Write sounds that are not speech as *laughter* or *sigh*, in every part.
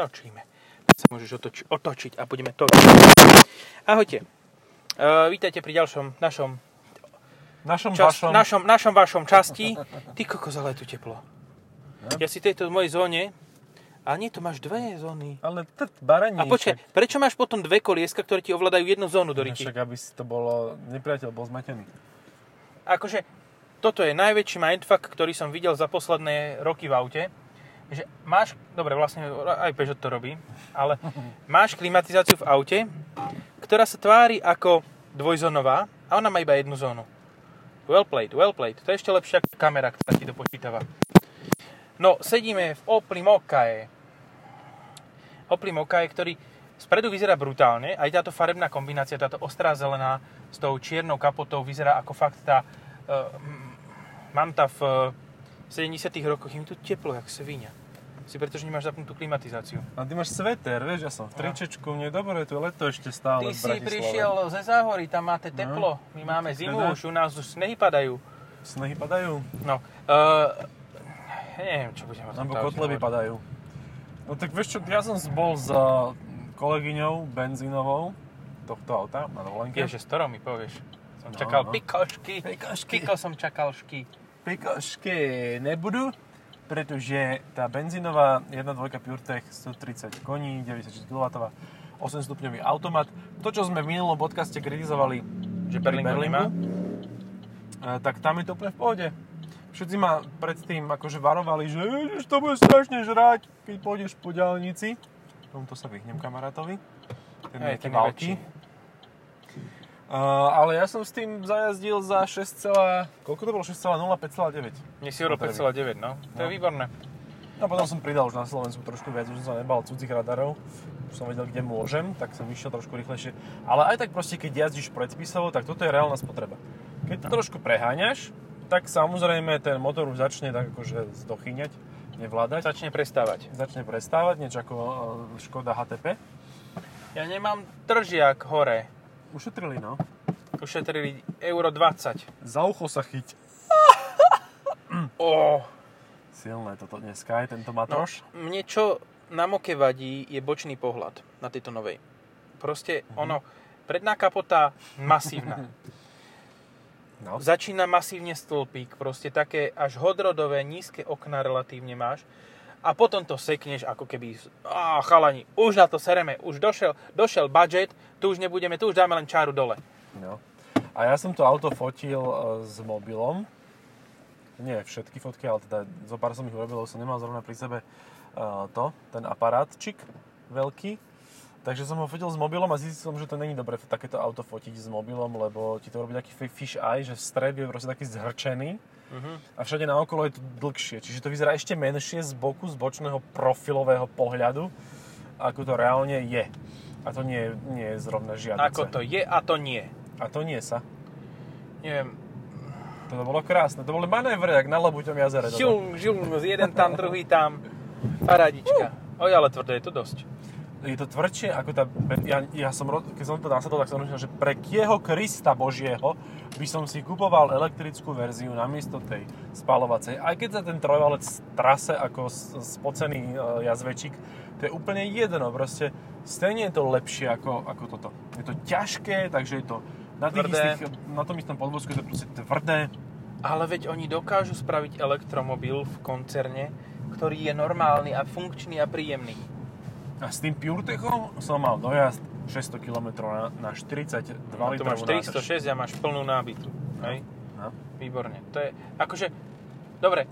točíme. Sa môžeš otoči- otočiť a budeme točiť. Ahojte. Uh, vítajte pri ďalšom našom, Našom čas, vašom... našom, našom vašom časti. Ty kokos, ale tu teplo. Ja si tejto mojej zóne, a nie, to máš dve zóny. Ale trt, barení. A počkaj, prečo máš potom dve kolieska, ktoré ti ovládajú jednu zónu do riti? Však aby si to bolo... Nepriateľ bol zmetený. akože toto je najväčší mindfuck, ktorý som videl za posledné roky v aute. Že máš, dobre, vlastne aj Peugeot to robí, ale máš klimatizáciu v aute, ktorá sa tvári ako dvojzónová a ona má iba jednu zónu. Well played, well played. To je ešte lepšia kamera, ktorá ti to počítava. No, sedíme v Opli Mokkae. Opli Mokkae, ktorý spredu vyzerá brutálne, aj táto farebná kombinácia, táto ostrá zelená s tou čiernou kapotou vyzerá ako fakt tá uh, manta v uh, 70 rokoch. Im tu teplo, jak svinia. Si pretože nemáš zapnutú klimatizáciu. A ty máš sveter, vieš, ja som v tričečku, mne je dobre, tu je leto ešte stále Ty si prišiel ze záhory, tam máte teplo. My máme zimu, Teda? už u nás už snehy padajú. Snehy padajú, No, uh, neviem, čo budem o tom alebo kotleby padajú. No tak vieš čo, ja som bol s uh, kolegyňou benzínovou tohto auta na dovolenke. Ježe, s ktorou mi povieš? Som No, čakal no. pikošky. Pikošky. Piko som čakal šky. Pikošky nebudu, pretože tá benzínová 1.2 PureTech 130 koní, 96 kW, 8 stupňový automat. To, čo sme v minulom podcaste kritizovali Že Berlingo nemá? e, tak tam je to úplne v pohode. Všetci ma predtým akože varovali, že "Ježiš, to bude strašne žrať, keď pôjdeš po diálnici. Tomuto sa vyhnem kamarátovi. Je ten je veľký. Uh, ale ja som s tým zajazdil za 6, koľko to bolo? 6,0, 5,9. Mne si hovoril Potreby. 5,9, no. To je No. výborné. No potom som pridal už na Slovensku trošku viac, už som sa nebal cudzích radarov. Už som vedel, kde môžem, tak som išiel trošku rýchlejšie. Ale aj tak proste, keď jazdíš predpisovo, tak toto je reálna spotreba. Keď to trošku preháňaš, tak samozrejme ten motor už začne tak akože zdochyňať, nevládať. Začne prestávať. Začne prestávať, niečo ako e, Škoda HTP. Ja nemám tržiak hore. Ušetrili, no. Ušetrili euro 20. Za ucho sa chyť. *laughs* Oh. Silné toto dneska je, tento No, matroš. mne čo na moke vadí, je bočný pohľad na tejto novej. Proste Mhm. ono, predná kapota masívna. *laughs* No. Začína masívne stĺpík, proste také až hodrodové, nízke okna relatívne máš. A potom to sekneš ako keby, á, chalani, už na to sereme, už došel, došel budget, tu už nebudeme, tu už dáme len čáru dole. No. A ja som to auto fotil e, s mobilom. Nie všetky fotky, ale teda zo pár som ich urobil, lebo som nemal zrovna pri sebe e, to, ten aparátčik veľký. Takže som ho fotil s mobilom a zistil som, že to není dobre takéto auto fotiť s mobilom, lebo ti to robí taký fi- fish eye, že stred je proste taký zhrčený Mhm. a všade naokolo je to dlhšie. Čiže to vyzerá ešte menšie z boku, z bočného profilového pohľadu, ako to reálne je. A to nie, nie je zrovna žiadne. Ako to je a to nie. A to nie sa. Neviem, To bolo krásne. To boli manévre, jak na Labuťom jazere. žilm, žilm, jeden tam, druhý tam, paradička. Oj, ale tvrdé je to dosť. Je to tvrdšie ako tá... Ja, ja som, keď som to nasadol, tak som rozmýšľal, že pre kieho Krista Božieho by som si kupoval elektrickú verziu namiesto tej spalovacej. Aj keď za ten trojvalec trase ako spocený e, jazvečík, to je úplne jedno. Proste stejne je to lepšie ako, ako toto. Je to ťažké, takže je to na, tých Tvrdé. istých, na tom istom podvozku je to proste tvrdé. Ale veď oni dokážu spraviť elektromobil v koncerne, ktorý je normálny a funkčný a príjemný. A s tým PureTechom som mal dojazd 600 km na, na 42 No, tu máš litrovú 306 a máš plnú nábytu. Hej? No. Výborne. To je, akože, dobre,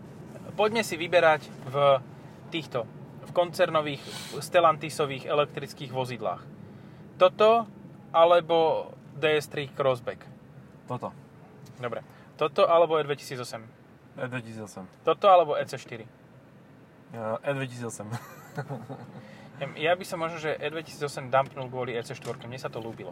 poďme si vyberať v týchto, v koncernových Stellantisových elektrických vozidlách. Toto, alebo DS3 Crossback. Toto. Dobre. Toto, alebo E E2008. E2008. Toto, alebo E EC4. Ja, E2008. Ja by som možno, že E2008 dumpnul kvôli EC4. Mne sa to ľúbilo.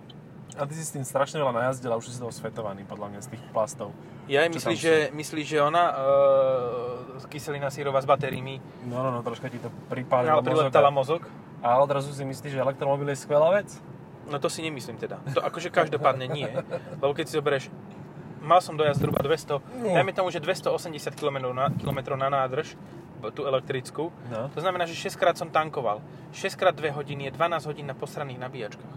A ty si s tým strašne veľa najazdil a už si to osvetovaný, podľa mňa, z tých plastov. Ja aj myslí, že, myslí, že ona, uh, kyselina sírová s batériami, No, no, no, troška ti to pripálilo ale prileptala mozog. A odrazu si myslíš, že elektromobil je skvelá vec? No to si nemyslím teda. To akože každopádne nie. Lebo keď si zoberieš, mal som dojazd zhruba 200, No. dajme tomu, že 280 km na, km na nádrž, tú elektrickú. No. To znamená, že 6 krát som tankoval. 6 krát 2 hodiny je 12 hodín na posranných nabíjačkách.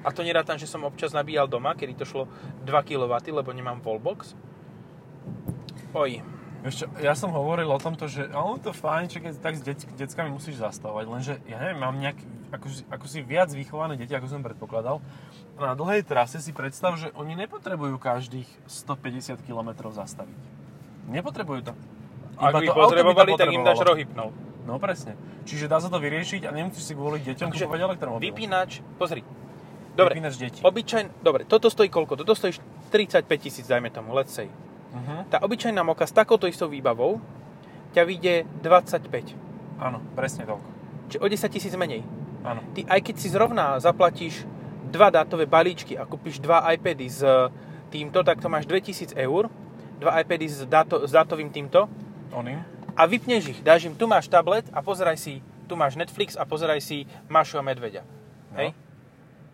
A to nerátam, že som občas nabíjal doma, kedy to šlo 2 kW, lebo nemám wallbox. Oj. Čo, ja som hovoril o tomto, že a ono to fajn, čo keď tak s deck, deckami musíš zastavovať, lenže ja neviem, mám nejak, ako, ako si viac vychované deti, ako som predpokladal. A na dlhej trase si predstav, že oni nepotrebujú každých 150 km zastaviť. Nepotrebujú to. Ak by auto potrebovali, tak im dáš rohypnol. No presne. Čiže dá sa to vyriešiť a nemusíš si kvôli deťom Takže kupovať elektromobil. Vypínač, pozri. Dobre, Vypínač detí. obyčajn, dobre, toto stojí koľko? Toto stojí 35 tisíc, dajme tomu, let's say. Uh-huh. Tá obyčajná moka s takouto istou výbavou ťa vyjde 25. Áno, presne toľko. Čiže o 10 tisíc menej. Áno. Ty aj keď si zrovna zaplatíš dva dátové balíčky a kúpiš dva iPady s týmto, tak to máš 2000 eur. Dva iPady s, dáto, s dátovým týmto Oným. a vypneš ich. Dáš im, tu máš tablet a pozeraj si, tu máš Netflix a pozeraj si Mašu a Medveďa. No. Hej?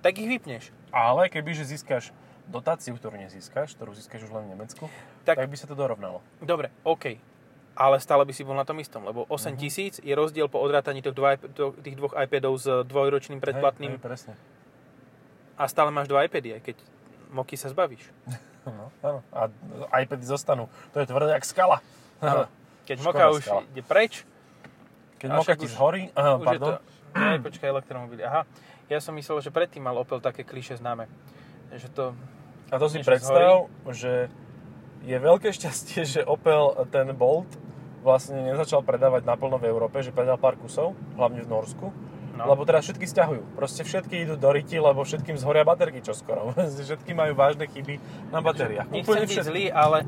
Tak ich vypneš. Ale kebyže získaš dotáciu, ktorú nezískaš, ktorú získaš už len v Nemecku, Tak- tak, by sa to dorovnalo. Dobre, OK. Ale stále by si bol na tom istom, lebo 8 tisíc je rozdiel po odrátaní tých, dva, tých dvoch iPadov s dvojročným predplatným Hej, hej, presne. a stále máš dva iPady, aj keď moky sa zbavíš. *laughs* No, áno. A iPady zostanú. To je tvrdé jak skala. Áno. *laughs* Keď moka už skala. ide preč, Keď moka ti už- zhorí, aha, už pardon, to... Nie, počkaj, elektromobily. Aha, ja som myslel, že predtým mal Opel také kliše známe. Že to... a to si predstav, že je veľké šťastie, že Opel ten Bolt vlastne nezačal predávať naplno v Európe, že predal pár kusov, hlavne v Norsku, No. lebo teraz všetky stiahujú. Proste všetky idú do riti, lebo všetkým zhoria baterky čoskoro. *laughs* všetky majú vážne chyby na batériách. Nechcem byť zlý, ale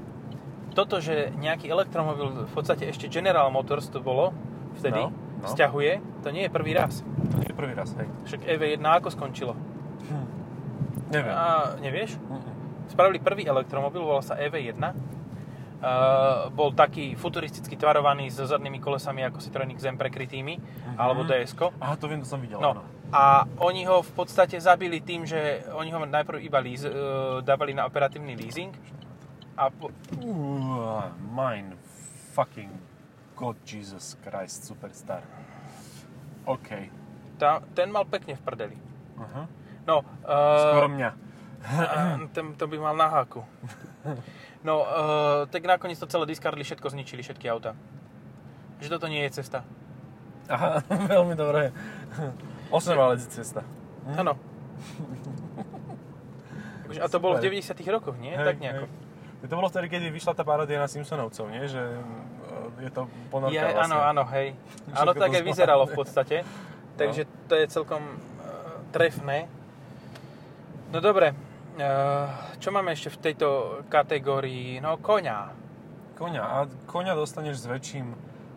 toto, že nejaký elektromobil, v podstate ešte General Motors to bolo vtedy, No, no. stiahuje, to nie je prvý raz. To nie je prvý raz, hej. Však EV1 ako skončilo? Neviem. A nevieš? Mm-mm. Spravili prvý elektromobil, volal sa EV1. Uh, bol taký futuristicky tvarovaný s zadnými kolesami ako Citroen XM prekrytými, alebo DS-ko. Aha, to viem, to som videl. No, áno. a oni ho v podstate zabili tým, že oni ho najprv iba lease, uh, dávali na operatívny leasing a po, Uh, mine fucking God Jesus Christ Superstar. OK. tá, ten mal pekne v prdeli. Aha. No, Skoro uh, mňa. ten, to by mal na háku. No, uh, tak nakoniec to celé discardli, všetko zničili, všetky auta. Že toto nie je cesta. Aha, *laughs* veľmi dobré. 8 válec cesta. Hm? Áno. *laughs* Akože- A to bolo v Super. 90 rokoch, nie? tak nejako. Hej. To bolo vtedy, keď vyšla tá paródia na Simpsonovcov, nie? Že uh, je to ponorka Je, vlastne. áno, áno, hej. Áno, tak aj vyzeralo v podstate. Takže to je celkom uh, trefné. No dobre, uh, čo máme ešte v tejto kategórii? No koňa. Koňa. A koňa dostaneš s väčším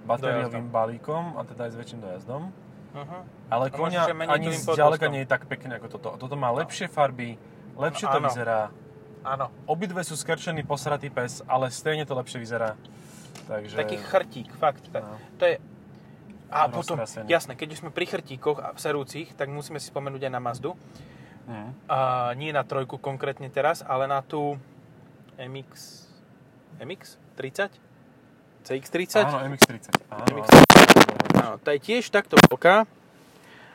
batériovým balíkom a teda aj s väčším dojazdom. Uh-huh. Ale koňa ani zďaleka nie je tak pekné ako toto. Toto má lepšie farby, lepšie No, to áno. vyzerá. Áno. Obidve sú skrčený posratý pes, ale stejne to lepšie vyzerá. Takže... Taký chrtík, fakt. Tak, No. To je... A potom, Roztrasený. jasné, keď už sme pri chrtíkoch a serúcich, tak musíme si spomenúť aj na Mazdu. Mm. A nie na trojku konkrétne teraz, ale na tú MX... MX 30? CX30? Áno, MX-30. Áno, MX. áno. Áno, tá je tiež takto veľká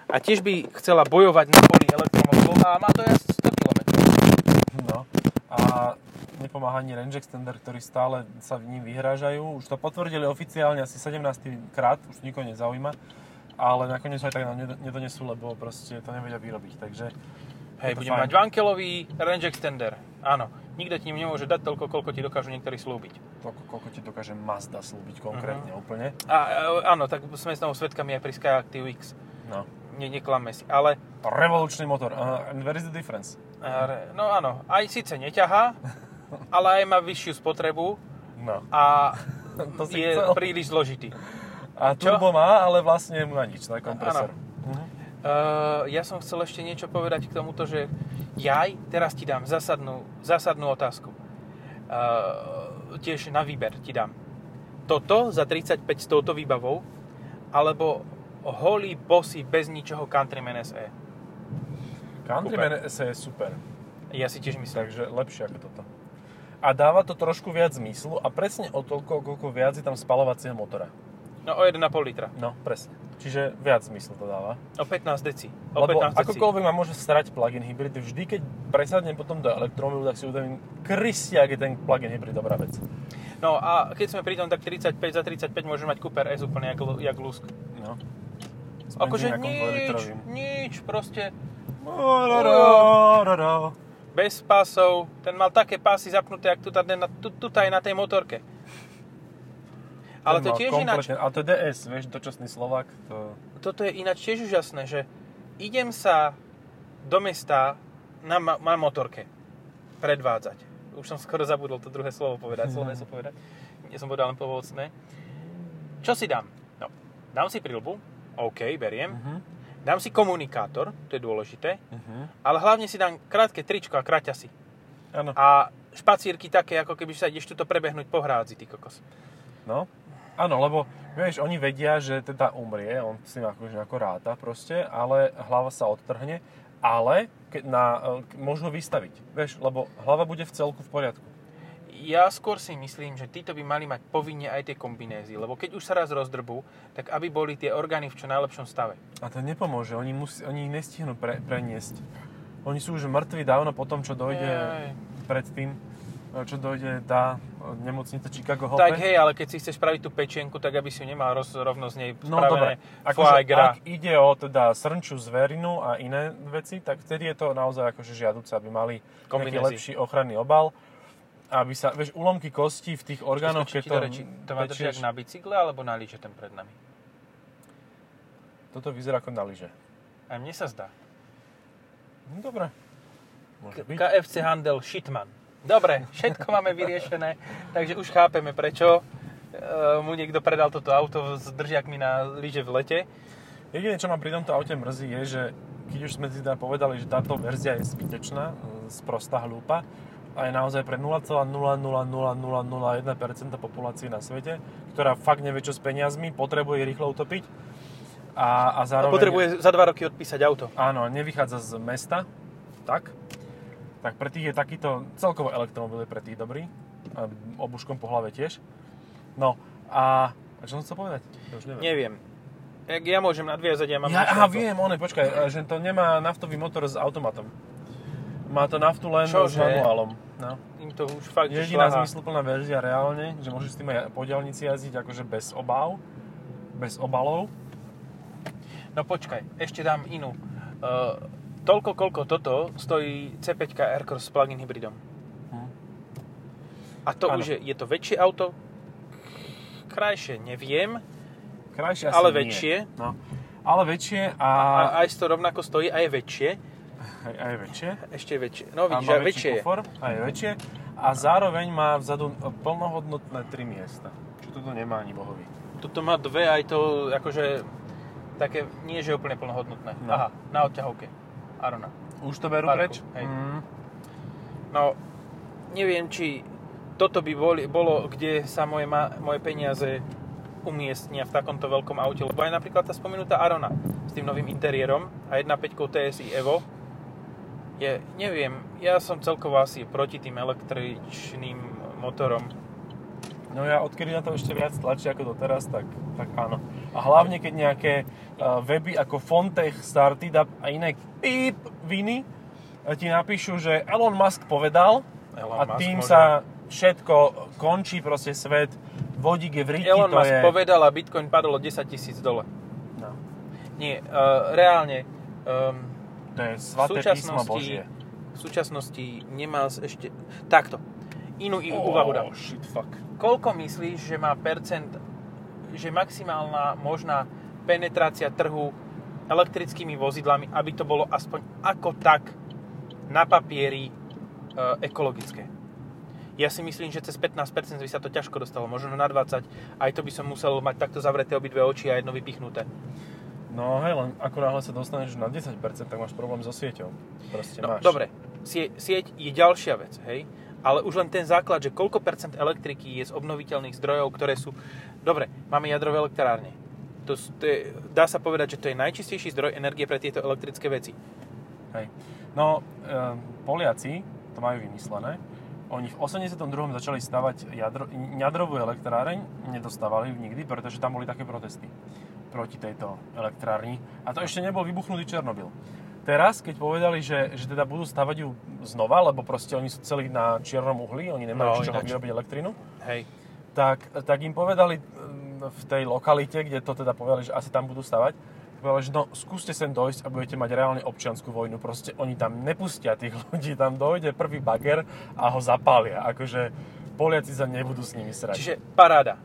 a tiež by chcela bojovať na poli elektromobilov a má to jazd 100 km. No. A nepomáha ani range extender, ktorý stále sa ním vyhrážajú. Už to potvrdili oficiálne asi 17. krát, už nikoho nezaujíma. Ale nakoniec aj tak nám nedo- nedonesú, lebo proste to nevedia vyrobiť. Takže Hej, to budem fajn. mať vankelový range extender. Áno, nikto ti nemôže dať toľko, koľko ti dokážu niektorí slúbiť. toľko, koľko ti dokáže Mazda slúbiť konkrétne úplne. A e, áno, tak sme s tomu svetkami aj pri Skyactiv X. No. Ne, neklamme si. Ale, Revolučný motor. Uh, and where is the difference? e, no áno, aj síce neťahá, *laughs* ale aj má vyššiu spotrebu No. a *laughs* To si je chcel. príliš zložitý. A Čo? turbo má, ale vlastne mu na nič, na kompresor. Mhm. Uh, ja som chcel ešte niečo povedať k tomuto, že jaj, teraz ti dám zásadnú, zásadnú otázku. Uh, tiež na výber ti dám. Toto za 35 s touto výbavou, alebo holý bossy bez ničoho Countryman SE. Countryman SE je super. Ja si tiež myslím. Takže lepšie ako toto. a dáva to trošku viac zmyslu a presne o toľko, koľko viac je tam spalovacieho motora. No o 1,5 litra. No, presne. Čiže viac zmyslu to dáva. O 15 deci. O Lebo 15 deci. akokoľvek ma môže starať plug-in hybrid, vždy keď presadnem potom do elektromobilu, tak si uvedomím, Kristi, ak je ten plug-in hybrid dobrá vec. No a keď sme pri tom, tak 35 za 35 môže mať Cooper S úplne jak, jak lusk. No. Akože nič, nič, proste bez pásov. Ten mal také pásy zapnuté, jak tu, na, tej motorke. Ale to je tiež ináč, Ale to je DS, vieš, dočasný Slovak. To... toto je ináč tiež úžasné, že idem sa do mesta na, ma- na motorke predvádzať. Už som skoro zabudol to druhé slovo povedať, *laughs* slovo som povedať. Nie som povedal len pomocné. Čo si dám? No, dám si prilbu, OK, beriem. Uh-huh. Dám si komunikátor, to je dôležité. Uh-huh. Ale hlavne si dám krátke tričko a kraťasy. Áno. A špacírky také, ako keby sa ideš tuto prebehnúť po hrádzi, ty kokos. No. Áno, lebo vieš, oni vedia, že teda umrie, on si akože nejako ráta proste, ale hlava sa odtrhne, ale ke, na, e, môžu ho vystaviť, vieš, lebo hlava bude v celku v poriadku. Ja skôr si myslím, že títo by mali mať povinne aj tie kombinézy, lebo keď už sa raz rozdrbú, tak aby boli tie orgány v čo najlepšom stave. A to nepomôže, oni, musí, oni ich nestihnú pre, preniesť. Oni sú už mŕtvi dávno po tom, čo dojde Jej. predtým, e, čo dojde tá e, nemocnica Chicago Hope. Tak hej, ale keď si chceš spraviť tú pečienku, tak aby si ju nemal roz, rovno z nej No dobre, akože, ak ide o teda srnču, zverinu a iné veci, tak vtedy je to naozaj akože žiaduce, aby mali nejaký Kombinézy. lepší ochranný obal, aby sa, vieš, ulomky kosti v tých orgánoch, keď to reči. To má pečieš, na bicykle alebo na lyže ten pred nami? toto vyzerá ako na lyže. Aj mne sa zdá. No dobre, môže K- byť. KFC Handel Shitman. Dobre, všetko máme vyriešené, *laughs* takže už chápeme prečo e, mu niekto predal toto auto s držiakmi na lyže v lete. Jediné, čo ma pri tomto aute mrzí, je, že keď už sme si teda povedali, že táto verzia je zbytečná, e, sprostá hlúpa a je naozaj pre 0,0000001% populácie na svete, ktorá fakt nevie, čo s peniazmi, potrebuje rýchlo utopiť a, a A zároveň... potrebuje za dva roky odpísať auto. Áno, nevychádza z mesta, tak. Tak pre tých je takýto, celkovo elektromobil je pre tých dobrý. A obuškom po hlave tiež. No a... A čo som chcel povedať? Ja už neviem. Neviem. Jak ja môžem nadviazať, ja mám... Ja, aha, viem, one, počkaj, že to nemá naftový motor s automatom. Má to naftu len s Čože? manuálom. No. Im to už fakt Jediná šľahá. zmysluplná verzia reálne, že môžeš s tým aj po diaľnici jazdiť akože bez obáv, bez obalov. No počkaj, ešte dám inú. Uh, toľko, koľko toto stojí C5 Aircross s plug-in hybridom. Hm. A to Áno. už je, je to väčšie auto? Krajšie, neviem. Krajšie Ale nie. väčšie. No. Ale väčšie a... A, aj to rovnako stojí a je väčšie. Aj, aj väčšie. Ešte väčšie. No a vidíš, väčší väčšie kufor, a je väčšie. A zároveň má vzadu plnohodnotné 3 miesta. Čo toto nemá ani bohový. Tuto má dve, aj to akože také, nie že úplne plnohodnotné. No. Aha, na odťahovke. Arona. Už to berú preč? hej. Mm. No, neviem, či toto by boli, bolo, kde sa moje, ma, moje peniaze umiestnia v takomto veľkom aute, lebo aj napríklad tá spomenutá Arona s tým novým interiérom a 1.5 TSI Evo je, neviem, ja som celkovo asi proti tým električným motorom. No ja odkedy na to ešte viac tlačí ako doteraz, tak, tak áno. A hlavne keď nejaké uh, weby ako Fontech, Startup a iné píp viny uh, ti napíšu, že Elon Musk povedal Elon a Musk tým môže- sa všetko končí, proste svet, vodík je v riti, Elon to Musk je... povedal a Bitcoin padol o 10 tisíc dole. No, Nie, uh, reálne, um, to je svaté písmo Božie. v súčasnosti nemá ešte... Takto, inú, inú úvahu dám. Oh, shit, fuck. Koľko myslíš, že má percent, že maximálna možná penetrácia trhu elektrickými vozidlami, aby to bolo aspoň ako tak na papieri e, ekologické? Ja si myslím, že cez 15% by sa to ťažko dostalo, možno na 20%. Aj to by som musel mať takto zavreté obidve oči a jedno vypichnuté. No hej, len ako náhle sa dostaneš na 10%, tak máš problém so sieťou. Proste No, máš. dobre, Sie, sieť je ďalšia vec, hej? Ale už len ten základ, že koľko percent elektriky je z obnoviteľných zdrojov, ktoré sú... Dobre, máme jadrové elektrárne. To, to je, dá sa povedať, že to je najčistejší zdroj energie pre tieto elektrické veci. Hej. No, e, Poliaci to majú vymyslené, Oni v 82. začali stavať jadro, jadrovú elektráreň, nedostávali ju nikdy, pretože tam boli také protesty proti tejto elektrárni. A to ešte nebol vybuchnutý Černobyl. Teraz, keď povedali, že, že teda budú stavať ju znova, lebo proste oni sú celí na čiernom uhli, oni nemajú No, z čoho vyrobiť elektrinu, Hej. tak, tak im povedali mm, v tej lokalite, kde to teda povedali, že asi tam budú stavať, povedali, že no skúste sem dojsť a budete mať reálne občianskú vojnu. Proste oni tam nepustia tých *laughs* ľudí, tam dojde prvý bager a ho zapália. Akože Poliaci sa nebudú s nimi srať. Čiže paráda.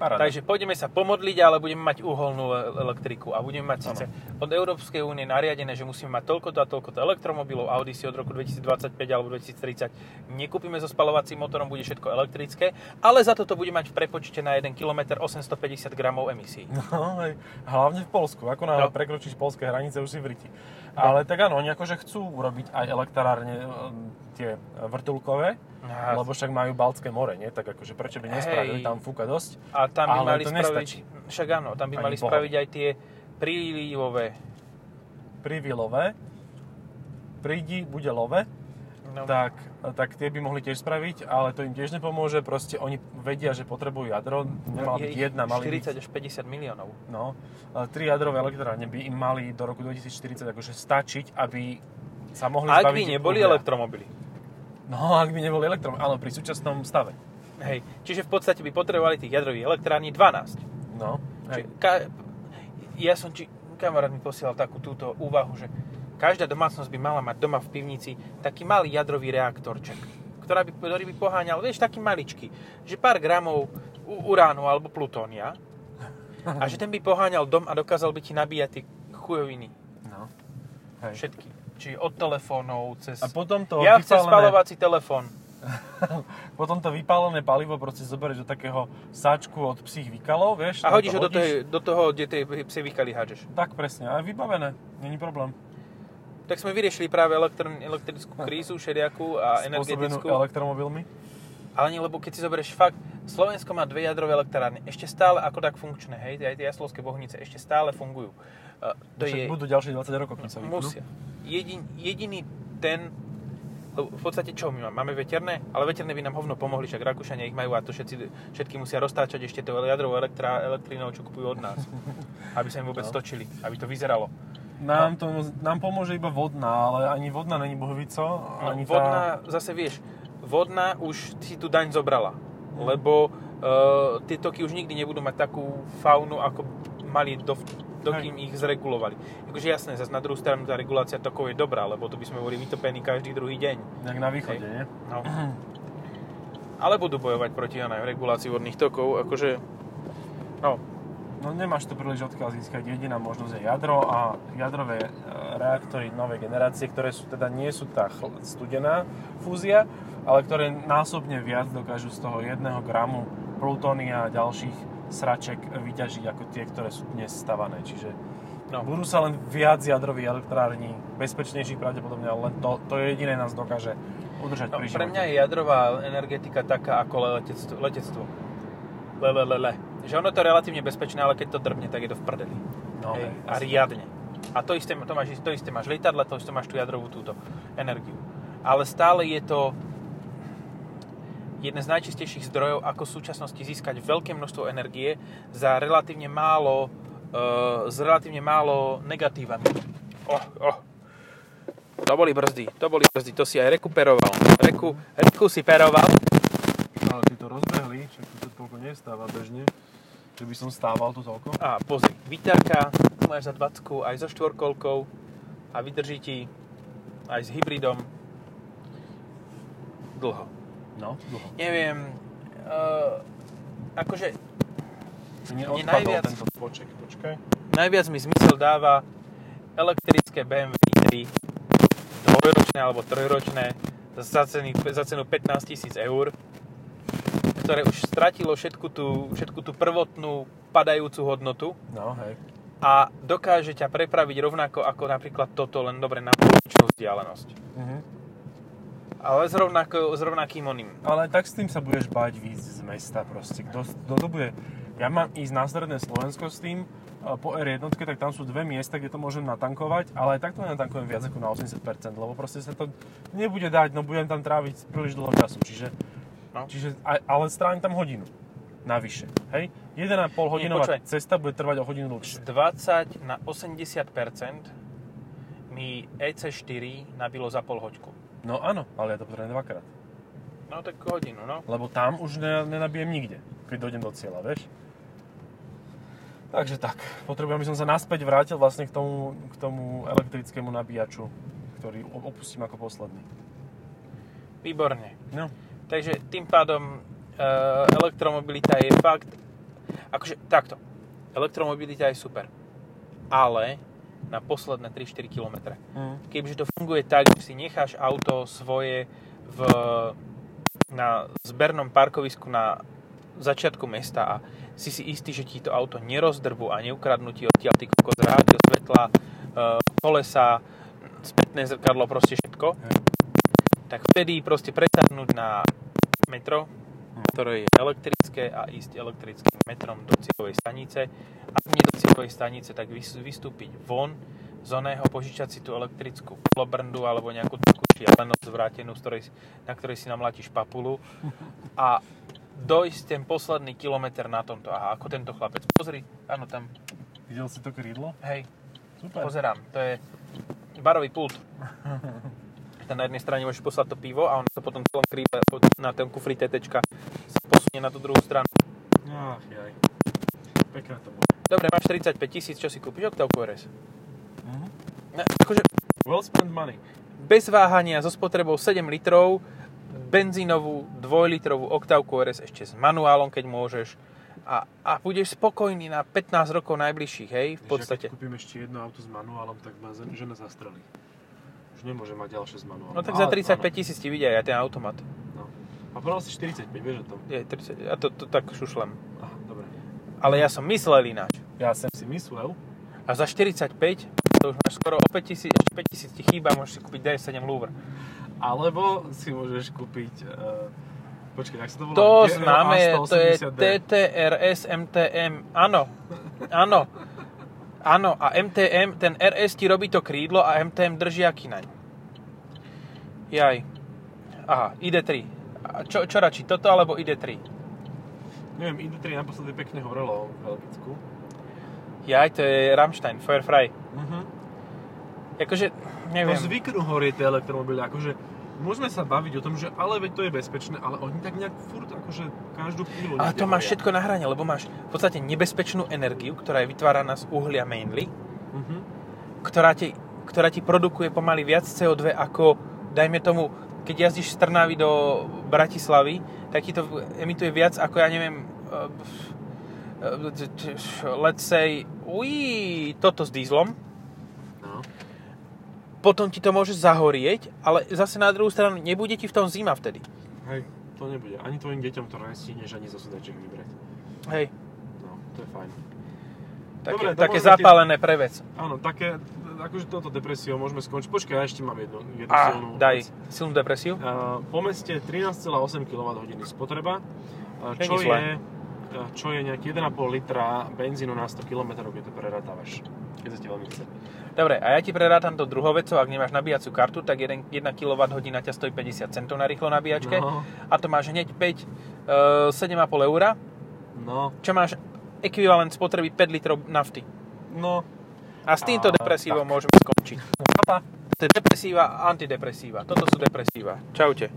Paráda. Takže pôjdeme sa pomodliť, ale budeme mať uholnú e- elektriku a budeme mať síce od Európskej únie nariadené, že musíme mať toľko a toľko elektromobilov, Audi si od roku 2025 alebo 2030 nekúpime so spalovacím motorom, bude všetko elektrické, ale za to to bude mať v prepočte na 1 km 850 gramov emisí. *laughs* No. Hlavne v Polsku. Ako náhle No. prekročíš polské hranice, už si v riti. Ale tak áno, oni akože chcú urobiť aj elektrárne e, tie vrtulkové, A, lebo však majú Baltské more, nie? Tak akože prečo by nespravili, Hej. tam fúka dosť. a tam by ale mali to spraviť, nestačí. však áno, tam by Ani mali Boha. spraviť aj tie prílivové. Privilové, prídi, bude love, No, tak, tak tie by mohli tiež spraviť, ale to im tiež nepomôže, proste oni vedia, že potrebujú jadro, nemala je byť jedna, mali 40 až 50 miliónov. byť, no, tri jadrové elektrárne by im mali do roku 2040 akože stačiť, aby sa mohli Ak by neboli elektromobily. No, ak by neboli elektrom, áno, pri súčasnom stave. Hej. Čiže v podstate by potrebovali tých jadrových elektrární 12. No, Čiže hej. ka- ja som, či, kamarát mi posielal takú túto úvahu, že každá domácnosť by mala mať doma v pivnici taký malý jadrový reaktorček, ktorá by, ktorý by poháňal, vieš, taký maličký, že pár gramov uránu alebo plutónia *laughs* a že ten by poháňal dom a dokázal by ti nabíjať tie chujoviny, no. Hej. všetky. Čiže od telefónov cez... A potom to ja chcem vypálené- spalovací telefón. *laughs* Potom to vypálené palivo proste zoberieš do takého sáčku od psích výkalov, vieš? A hodíš ho do, tej, do toho, kde tie psi vykali hádžeš. Tak presne, a vybavené, není problém. Tak sme vyriešili práve elektr- elektrickú krízu všelijakú a Spôsobenú energetickú. elektromobilmi. Ale nie, lebo keď si zoberieš fakt, Slovensko má dve jadrové elektrárne, ešte stále ako tak funkčné, hej, aj tie jaslovské bohnice ešte stále fungujú. Uh, to je, budú ďalšie 20 rokov, kým sa vypnú. musia. Jedin, jediný ten, lebo v podstate čo my máme? Máme veterné, ale veterné by nám hovno pomohli, však Rakúšania ich majú a to všetci, všetky musia roztáčať ešte tú jadrovú elektrá, elektrínou, čo kupujú od nás. *laughs* aby sa im vôbec No. točili, aby to vyzeralo. Nám, to, nám pomôže iba vodná, ale ani vodná není bohovico. No, ani vodná, zase vieš, vodná už si tú daň zobrala, lebo uh, tie toky už nikdy nebudú mať takú faunu, ako mali do, dokým ich zregulovali. Akože jasné, zase na druhú stranu tá regulácia tokov je dobrá, lebo to by sme boli vytopení každý druhý deň. tá, jak na východe, Hej. nie? No. Ale budú bojovať proti onej regulácii vodných tokov, akože, no, No nemáš to príliš odkiaľ získať. Jediná možnosť je jadro a jadrové e, reaktory novej generácie, ktoré sú teda nie sú tá studená fúzia, ale ktoré násobne viac dokážu z toho jedného gramu plutónia a ďalších sraček vyťažiť ako tie, ktoré sú dnes stavané. Čiže no. budú sa len viac jadrových elektrární, bezpečnejších pravdepodobne, ale len to, to jediné nás dokáže udržať no pri pre živote. mňa je jadrová energetika taká ako letectvo. letectvo. Le, le, le, le. Že ono to je relatívne bezpečné, ale keď to drbne, tak je to v prdeli. No, Hej, a riadne. A to isté, to máš, to isté máš lietadla, to isté máš tú jadrovú túto energiu. Ale stále je to jeden z najčistejších zdrojov, ako v súčasnosti získať veľké množstvo energie za relatívne málo, uh, s relatívne málo negatívami. Oh, oh. To boli brzdy, to boli brzdy, to si aj rekuperoval. Reku, reku si peroval. Ale ty to rozbehli, však to toľko nestáva bežne. Že by som stával tu toľko. A pozri, tu máš za 20 aj so štvorkolkou a vydrží ti aj s hybridom dlho. No, dlho. Neviem, uh, akože Mne odpadol najviac- tento poček, počkaj. najviac mi zmysel dáva elektrické BMW i3, dvojročné alebo trojročné, za, ceny, za cenu 15 tisíc eur, ktoré už stratilo všetku tú, všetku tú prvotnú padajúcu hodnotu No, hej. a dokáže ťa prepraviť rovnako ako napríklad toto, len dobre na polovičnú vzdialenosť. Mhm. Ale s, rovnako, s rovnakým oným. Ale tak s tým sa budeš bať výjsť z mesta proste. Kto, kto to bude... Ja mám ísť na stredné Slovensko s tým, po R1, tak tam sú dve miesta, kde to môžem natankovať, ale aj takto nenatankujem viac ako na 80%, lebo proste sa to nebude dať, no budem tam tráviť príliš dlho času, čiže, No. čiže ale stránim tam hodinu navyše, hej? 1,5 hodinová počkaj. cesta bude trvať o hodinu Z dlhšie. 20 na 80% mi EC4 nabilo za pol hoďku. No áno, ale ja to potrebujem dvakrát, No tak hodinu, no. lebo tam už ne, nenabijem nikde, keď dojdem do cieľa, vieš? Takže tak, potrebujem, aby som sa naspäť vrátil vlastne k tomu, k tomu elektrickému nabíjaču, ktorý opustím ako posledný. Výborne. No, Takže tým pádom e, elektromobilita je fakt, akože takto, elektromobilita je super, ale na posledné 3-4 km. mm. Kebyže to funguje tak, že si necháš auto svoje v, na zbernom parkovisku na začiatku mesta a si si istý, že ti to auto nerozdrbu a neukradnú ti odtiaľ ty kokos rádio, svetla, e, kolesa, spätné zrkadlo, proste všetko, tak vtedy proste pretáhnuť na metro, Hm. ktoré je elektrické a ísť elektrickým metrom do cieľovej stanice. Ak nie do cieľovej stanice, tak vys- vystúpiť von z oného, požičať si tú elektrickú polobrndu alebo nejakú takú šialenosť zvrátenú, z ktorej, na ktorej si namlatíš papulu a dojsť ten posledný kilometr na tomto. Aha, ako tento chlapec. Pozri, áno, tam, Videl si to krídlo? hej, Super. pozerám, to je barový pult. *laughs* Tam na jednej strane môžeš poslať to pivo a on to potom celom krípe na ten kufri TTčka sa posunie na tú druhú stranu. Ach, jaj. Pekné to bolo. Dobre, máš 45 tisíc, čo si kúpiš? Octavku RS. Mhm. Ne, akože Well spent money. bez váhania so spotrebou 7 litrov, benzínovú 2-litrovú Octavku RS ešte s manuálom, keď môžeš a, a budeš spokojný na 15 rokov najbližších, hej, v podstate. Keď kúpim ešte jedno auto s manuálom, tak ma žena zastrelí. Už nemôžem mať ďalšie s manuálom. No tak za Ale- 35 áno. tisíc ti vidia aj ten automat. No. A povedal si 45, vieš o tom? Je 30, ja to, to tak šušlem. Aha. Ale ja som myslel ináč. Ja som si myslel, A za 45, to už máš skoro o 5 tisíc, ešte 5 tisíc ti chýba, môžeš si kúpiť DS7 Louvre. alebo si môžeš kúpiť... Uh, počkaj, jak sa to volá? To známe, to je 180D. TTRS MTM. Áno, áno. Áno, a MTM, ten RS ti robí to krídlo a MTM drží aký naň. Jaj. Aha, ID3. A čo, čo radši, toto alebo ID3? Neviem, ID3 naposledy pekne horelo v Belgicku. Jaj, to je Rammstein, Firefly. Mhm. Akože, neviem. zvyknú horieť tie elektromobily, akože môžeme sa baviť o tom, že ale veď to je bezpečné, ale oni tak nejak furt akože každú chvíľu Ale to máš horia. všetko na hrane, lebo máš v podstate nebezpečnú energiu, ktorá je vytváraná z uhlia mainly, Mhm. ktorá ti, ktorá ti produkuje pomaly viac CO2 ako, dajme tomu, keď jazdíš z Trnavy do Bratislavy, tak ti to emituje viac ako, ja neviem, uh, uh, let's say, uí, toto s dízlom, No. potom ti to môže zahorieť, ale zase na druhú stranu nebude ti v tom zima vtedy. Hej, to nebude. Ani tvojim deťom to nestihneš ani zo sedačiek vybrať. Hej, No, to je fajn. také, Dobre, také zapálené pre vec. Áno, také, akože toto depresiou môžeme skončiť. Počkaj, ja ešte mám jednu, jednu A silnú daj vec. silnú depresiu. Uh, po meste 13,8 kWh spotreba, uh, čo zlé. je, uh, čo je nejaký 1,5 litra benzínu na 100 km, keď to prerátávaš, keď sa ti veľmi chce. Dobre, a ja ti prerátam to druhou vecou, ak nemáš nabíjaciu kartu, tak 1 kWh ťa stojí 50 centov na rýchlo nabíjačke No. a to máš hneď 5, uh, 7,5 eur, No, čo máš ekvivalent spotreby 5 litrov nafty. no, A s týmto depresívom tak. môžeme skončiť. papa. To je depresíva antidepresíva. Toto sú depresíva. Čaute.